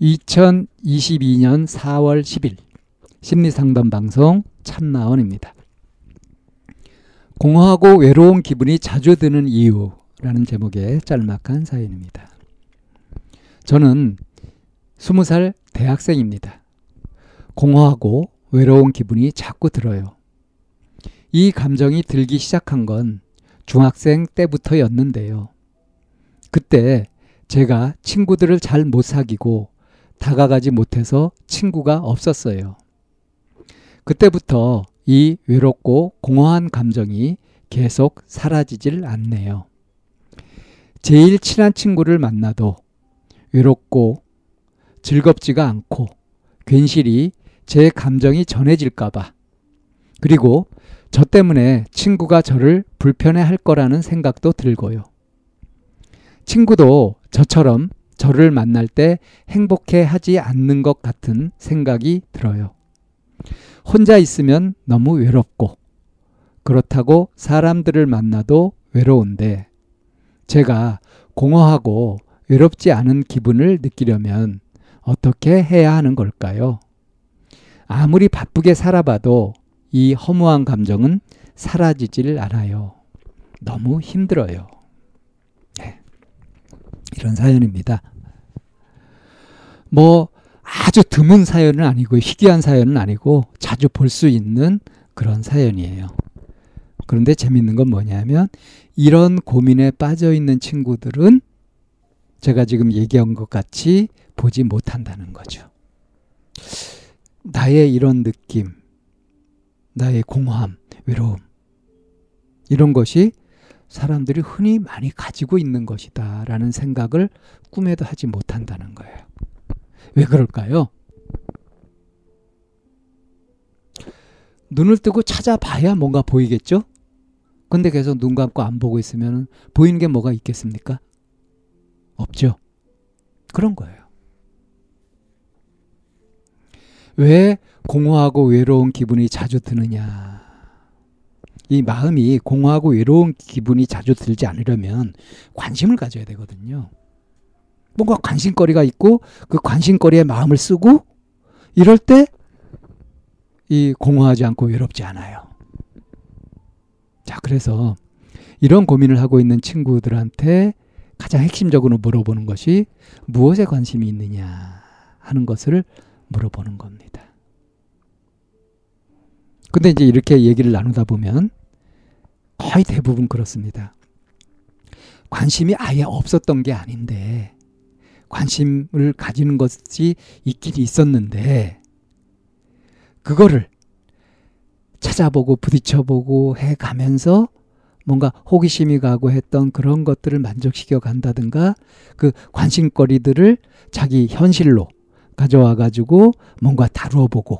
2022년 4월 10일 심리상담 방송 참나원입니다. 공허하고 외로운 기분이 자주 드는 이유라는 제목의 짤막한 사연입니다. 저는 20살 대학생입니다. 공허하고 외로운 기분이 자꾸 들어요. 이 감정이 들기 시작한 건 중학생 때부터였는데요. 그때 제가 친구들을 잘 못 사귀고 다가가지 못해서 친구가 없었어요. 그때부터 이 외롭고 공허한 감정이 계속 사라지질 않네요. 제일 친한 친구를 만나도 외롭고 즐겁지가 않고 괜시리 제 감정이 전해질까봐 그리고 저 때문에 친구가 저를 불편해 할 거라는 생각도 들고요. 친구도 저처럼 저를 만날 때 행복해 하지 않는 것 같은 생각이 들어요. 혼자 있으면 너무 외롭고, 그렇다고 사람들을 만나도 외로운데, 제가 공허하고 외롭지 않은 기분을 느끼려면 어떻게 해야 하는 걸까요? 아무리 바쁘게 살아봐도 이 허무한 감정은 사라지질 않아요. 너무 힘들어요. 네. 이런 사연입니다. 뭐 아주 드문 사연은 아니고 희귀한 사연은 아니고 자주 볼 수 있는 그런 사연이에요. 그런데 재밌는 건 뭐냐면 이런 고민에 빠져 있는 친구들은 제가 지금 얘기한 것 같이 보지 못한다는 거죠. 나의 이런 느낌, 나의 공허함, 외로움, 이런 것이 사람들이 흔히 많이 가지고 있는 것이다. 라는 생각을 꿈에도 하지 못한다는 거예요. 왜 그럴까요? 눈을 뜨고 찾아봐야 뭔가 보이겠죠? 근데 계속 눈 감고 안 보고 있으면 보이는 게 뭐가 있겠습니까? 없죠. 그런 거예요. 왜 공허하고 외로운 기분이 자주 드느냐? 이 마음이 공허하고 외로운 기분이 자주 들지 않으려면 관심을 가져야 되거든요. 뭔가 관심거리가 있고 그 관심거리에 마음을 쓰고 이럴 때 이 공허하지 않고 외롭지 않아요. 자, 그래서 이런 고민을 하고 있는 친구들한테 가장 핵심적으로 물어보는 것이 무엇에 관심이 있느냐 하는 것을 물어보는 겁니다. 근데 이제 이렇게 얘기를 나누다 보면 거의 대부분 그렇습니다. 관심이 아예 없었던 게 아닌데 관심을 가지는 것이 있긴 있었는데 그거를 찾아보고 부딪혀보고 해 가면서 뭔가 호기심이 가고 했던 그런 것들을 만족시켜 간다든가 그 관심거리들을 자기 현실로 가져와 가지고 뭔가 다루어 보고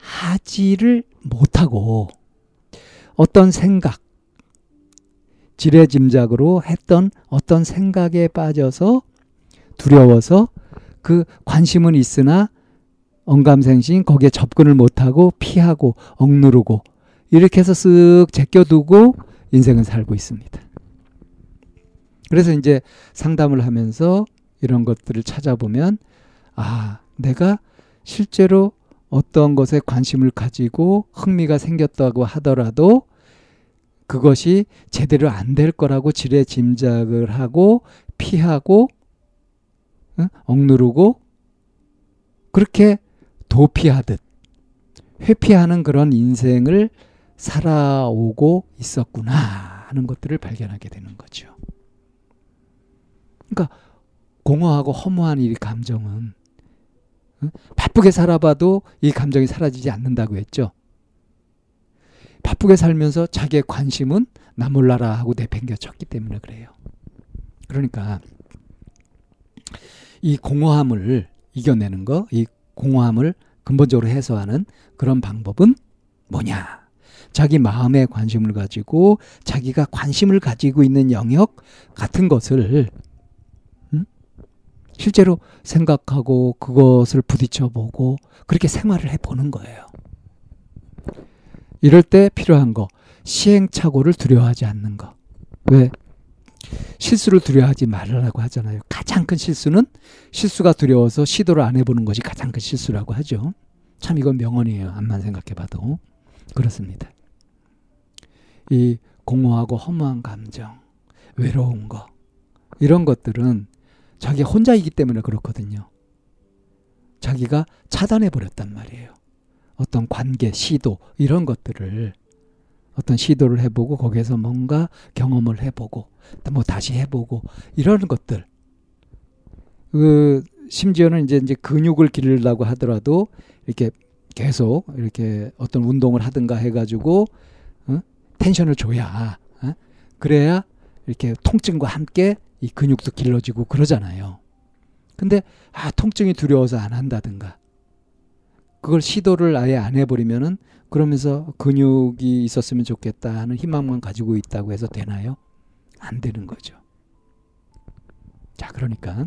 하지를 못하고 어떤 생각 지레짐작으로 했던 어떤 생각에 빠져서 두려워서 그 관심은 있으나 언감생심 거기에 접근을 못하고 피하고 억누르고 이렇게 해서 쓱 제껴두고 인생을 살고 있습니다. 그래서 이제 상담을 하면서 이런 것들을 찾아보면 아, 내가 실제로 어떤 것에 관심을 가지고 흥미가 생겼다고 하더라도 그것이 제대로 안 될 거라고 지레 짐작을 하고 피하고 응? 억누르고 그렇게 도피하듯 회피하는 그런 인생을 살아오고 있었구나 하는 것들을 발견하게 되는 거죠. 그러니까 공허하고 허무한 이 감정은 바쁘게 살아봐도 이 감정이 사라지지 않는다고 했죠. 바쁘게 살면서 자기의 관심은 나 몰라라 하고 내팽겨 쳤기 때문에 그래요. 그러니까 이 공허함을 이겨내는 거, 이 공허함을 근본적으로 해소하는 그런 방법은 뭐냐? 자기 마음에 관심을 가지고 자기가 관심을 가지고 있는 영역 같은 것을 음? 실제로 생각하고 그것을 부딪혀 보고 그렇게 생활을 해 보는 거예요. 이럴 때 필요한 거 시행착오를 두려워하지 않는 거. 왜? 실수를 두려워하지 말라고 하잖아요. 가장 큰 실수는 실수가 두려워서 시도를 안 해보는 것이 가장 큰 실수라고 하죠. 참 이건 명언이에요. 암만 생각해봐도 그렇습니다. 이 공허하고 허무한 감정, 외로운 거 이런 것들은 자기 혼자이기 때문에 그렇거든요. 자기가 차단해 버렸단 말이에요. 어떤 관계, 시도 이런 것들을 어떤 시도를 해보고 거기에서 뭔가 경험을 해보고 뭐 다시 해보고 이런 것들 그 심지어는 이제 이제 근육을 기르려고 하더라도 이렇게 계속 이렇게 어떤 운동을 하든가 해가지고 어? 텐션을 줘야 어? 그래야 이렇게 통증과 함께 이 근육도 길러지고 그러잖아요. 근데 아 통증이 두려워서 안 한다든가 그걸 시도를 아예 안 해버리면은 그러면서 근육이 있었으면 좋겠다 하는 희망만 가지고 있다고 해서 되나요? 안 되는 거죠. 자, 그러니까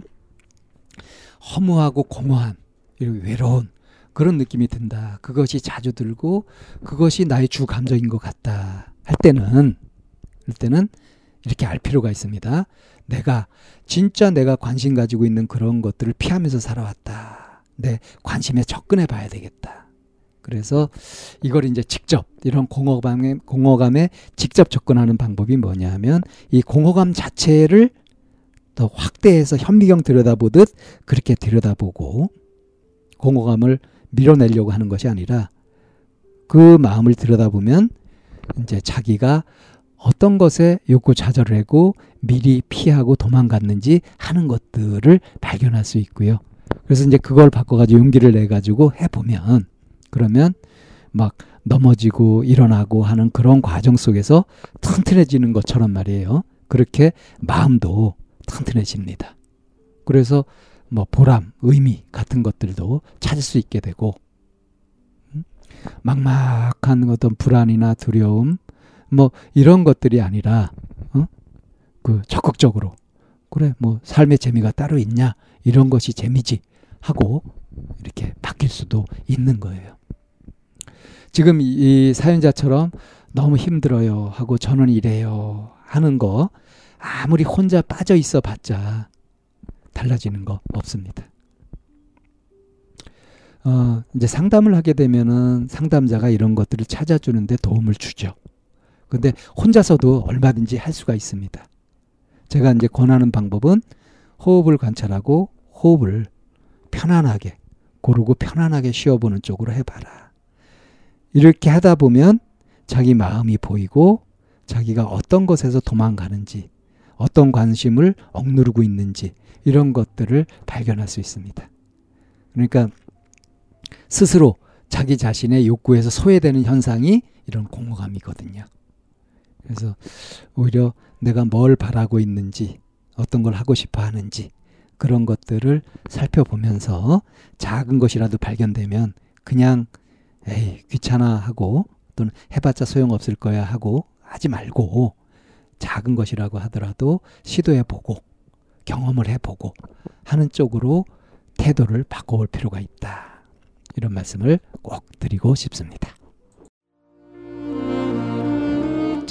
허무하고 공허한 외로운 그런 느낌이 든다. 그것이 자주 들고 그것이 나의 주 감정인 것 같다. 할 때는 할 때는 이렇게 알 필요가 있습니다. 내가 진짜 내가 관심 가지고 있는 그런 것들을 피하면서 살아왔다. 내 관심에 접근해 봐야 되겠다. 그래서 이걸 이제 직접 이런 공허감에 공허감에 직접 접근하는 방법이 뭐냐 하면 이 공허감 자체를 더 확대해서 현미경 들여다보듯 그렇게 들여다보고 공허감을 밀어내려고 하는 것이 아니라 그 마음을 들여다보면 이제 자기가 어떤 것에 욕구 좌절을 하고 미리 피하고 도망갔는지 하는 것들을 발견할 수 있고요. 그래서 이제 그걸 바꿔가지고 용기를 내가지고 해보면 그러면 막 넘어지고 일어나고 하는 그런 과정 속에서 튼튼해지는 것처럼 말이에요. 그렇게 마음도 튼튼해집니다. 그래서 뭐 보람, 의미 같은 것들도 찾을 수 있게 되고 음? 막막한 어떤 불안이나 두려움 뭐 이런 것들이 아니라 어? 그 적극적으로 그래 뭐 삶의 재미가 따로 있냐 이런 것이 재미지 하고 이렇게 바뀔 수도 있는 거예요. 지금 이 사연자처럼 너무 힘들어요 하고 저는 이래요 하는 거 아무리 혼자 빠져 있어 봤자 달라지는 거 없습니다. 어, 이제 상담을 하게 되면은 상담자가 이런 것들을 찾아주는데 도움을 주죠. 근데 혼자서도 얼마든지 할 수가 있습니다. 제가 이제 권하는 방법은 호흡을 관찰하고 호흡을 편안하게 고르고 편안하게 쉬어보는 쪽으로 해봐라. 이렇게 하다 보면 자기 마음이 보이고 자기가 어떤 것에서 도망가는지 어떤 관심을 억누르고 있는지 이런 것들을 발견할 수 있습니다. 그러니까 스스로 자기 자신의 욕구에서 소외되는 현상이 이런 공허감이거든요. 그래서 오히려 내가 뭘 바라고 있는지 어떤 걸 하고 싶어 하는지 그런 것들을 살펴보면서 작은 것이라도 발견되면 그냥 에이 귀찮아 하고 또는 해봤자 소용없을 거야 하고 하지 말고 작은 것이라고 하더라도 시도해보고 경험을 해보고 하는 쪽으로 태도를 바꿔볼 필요가 있다. 이런 말씀을 꼭 드리고 싶습니다.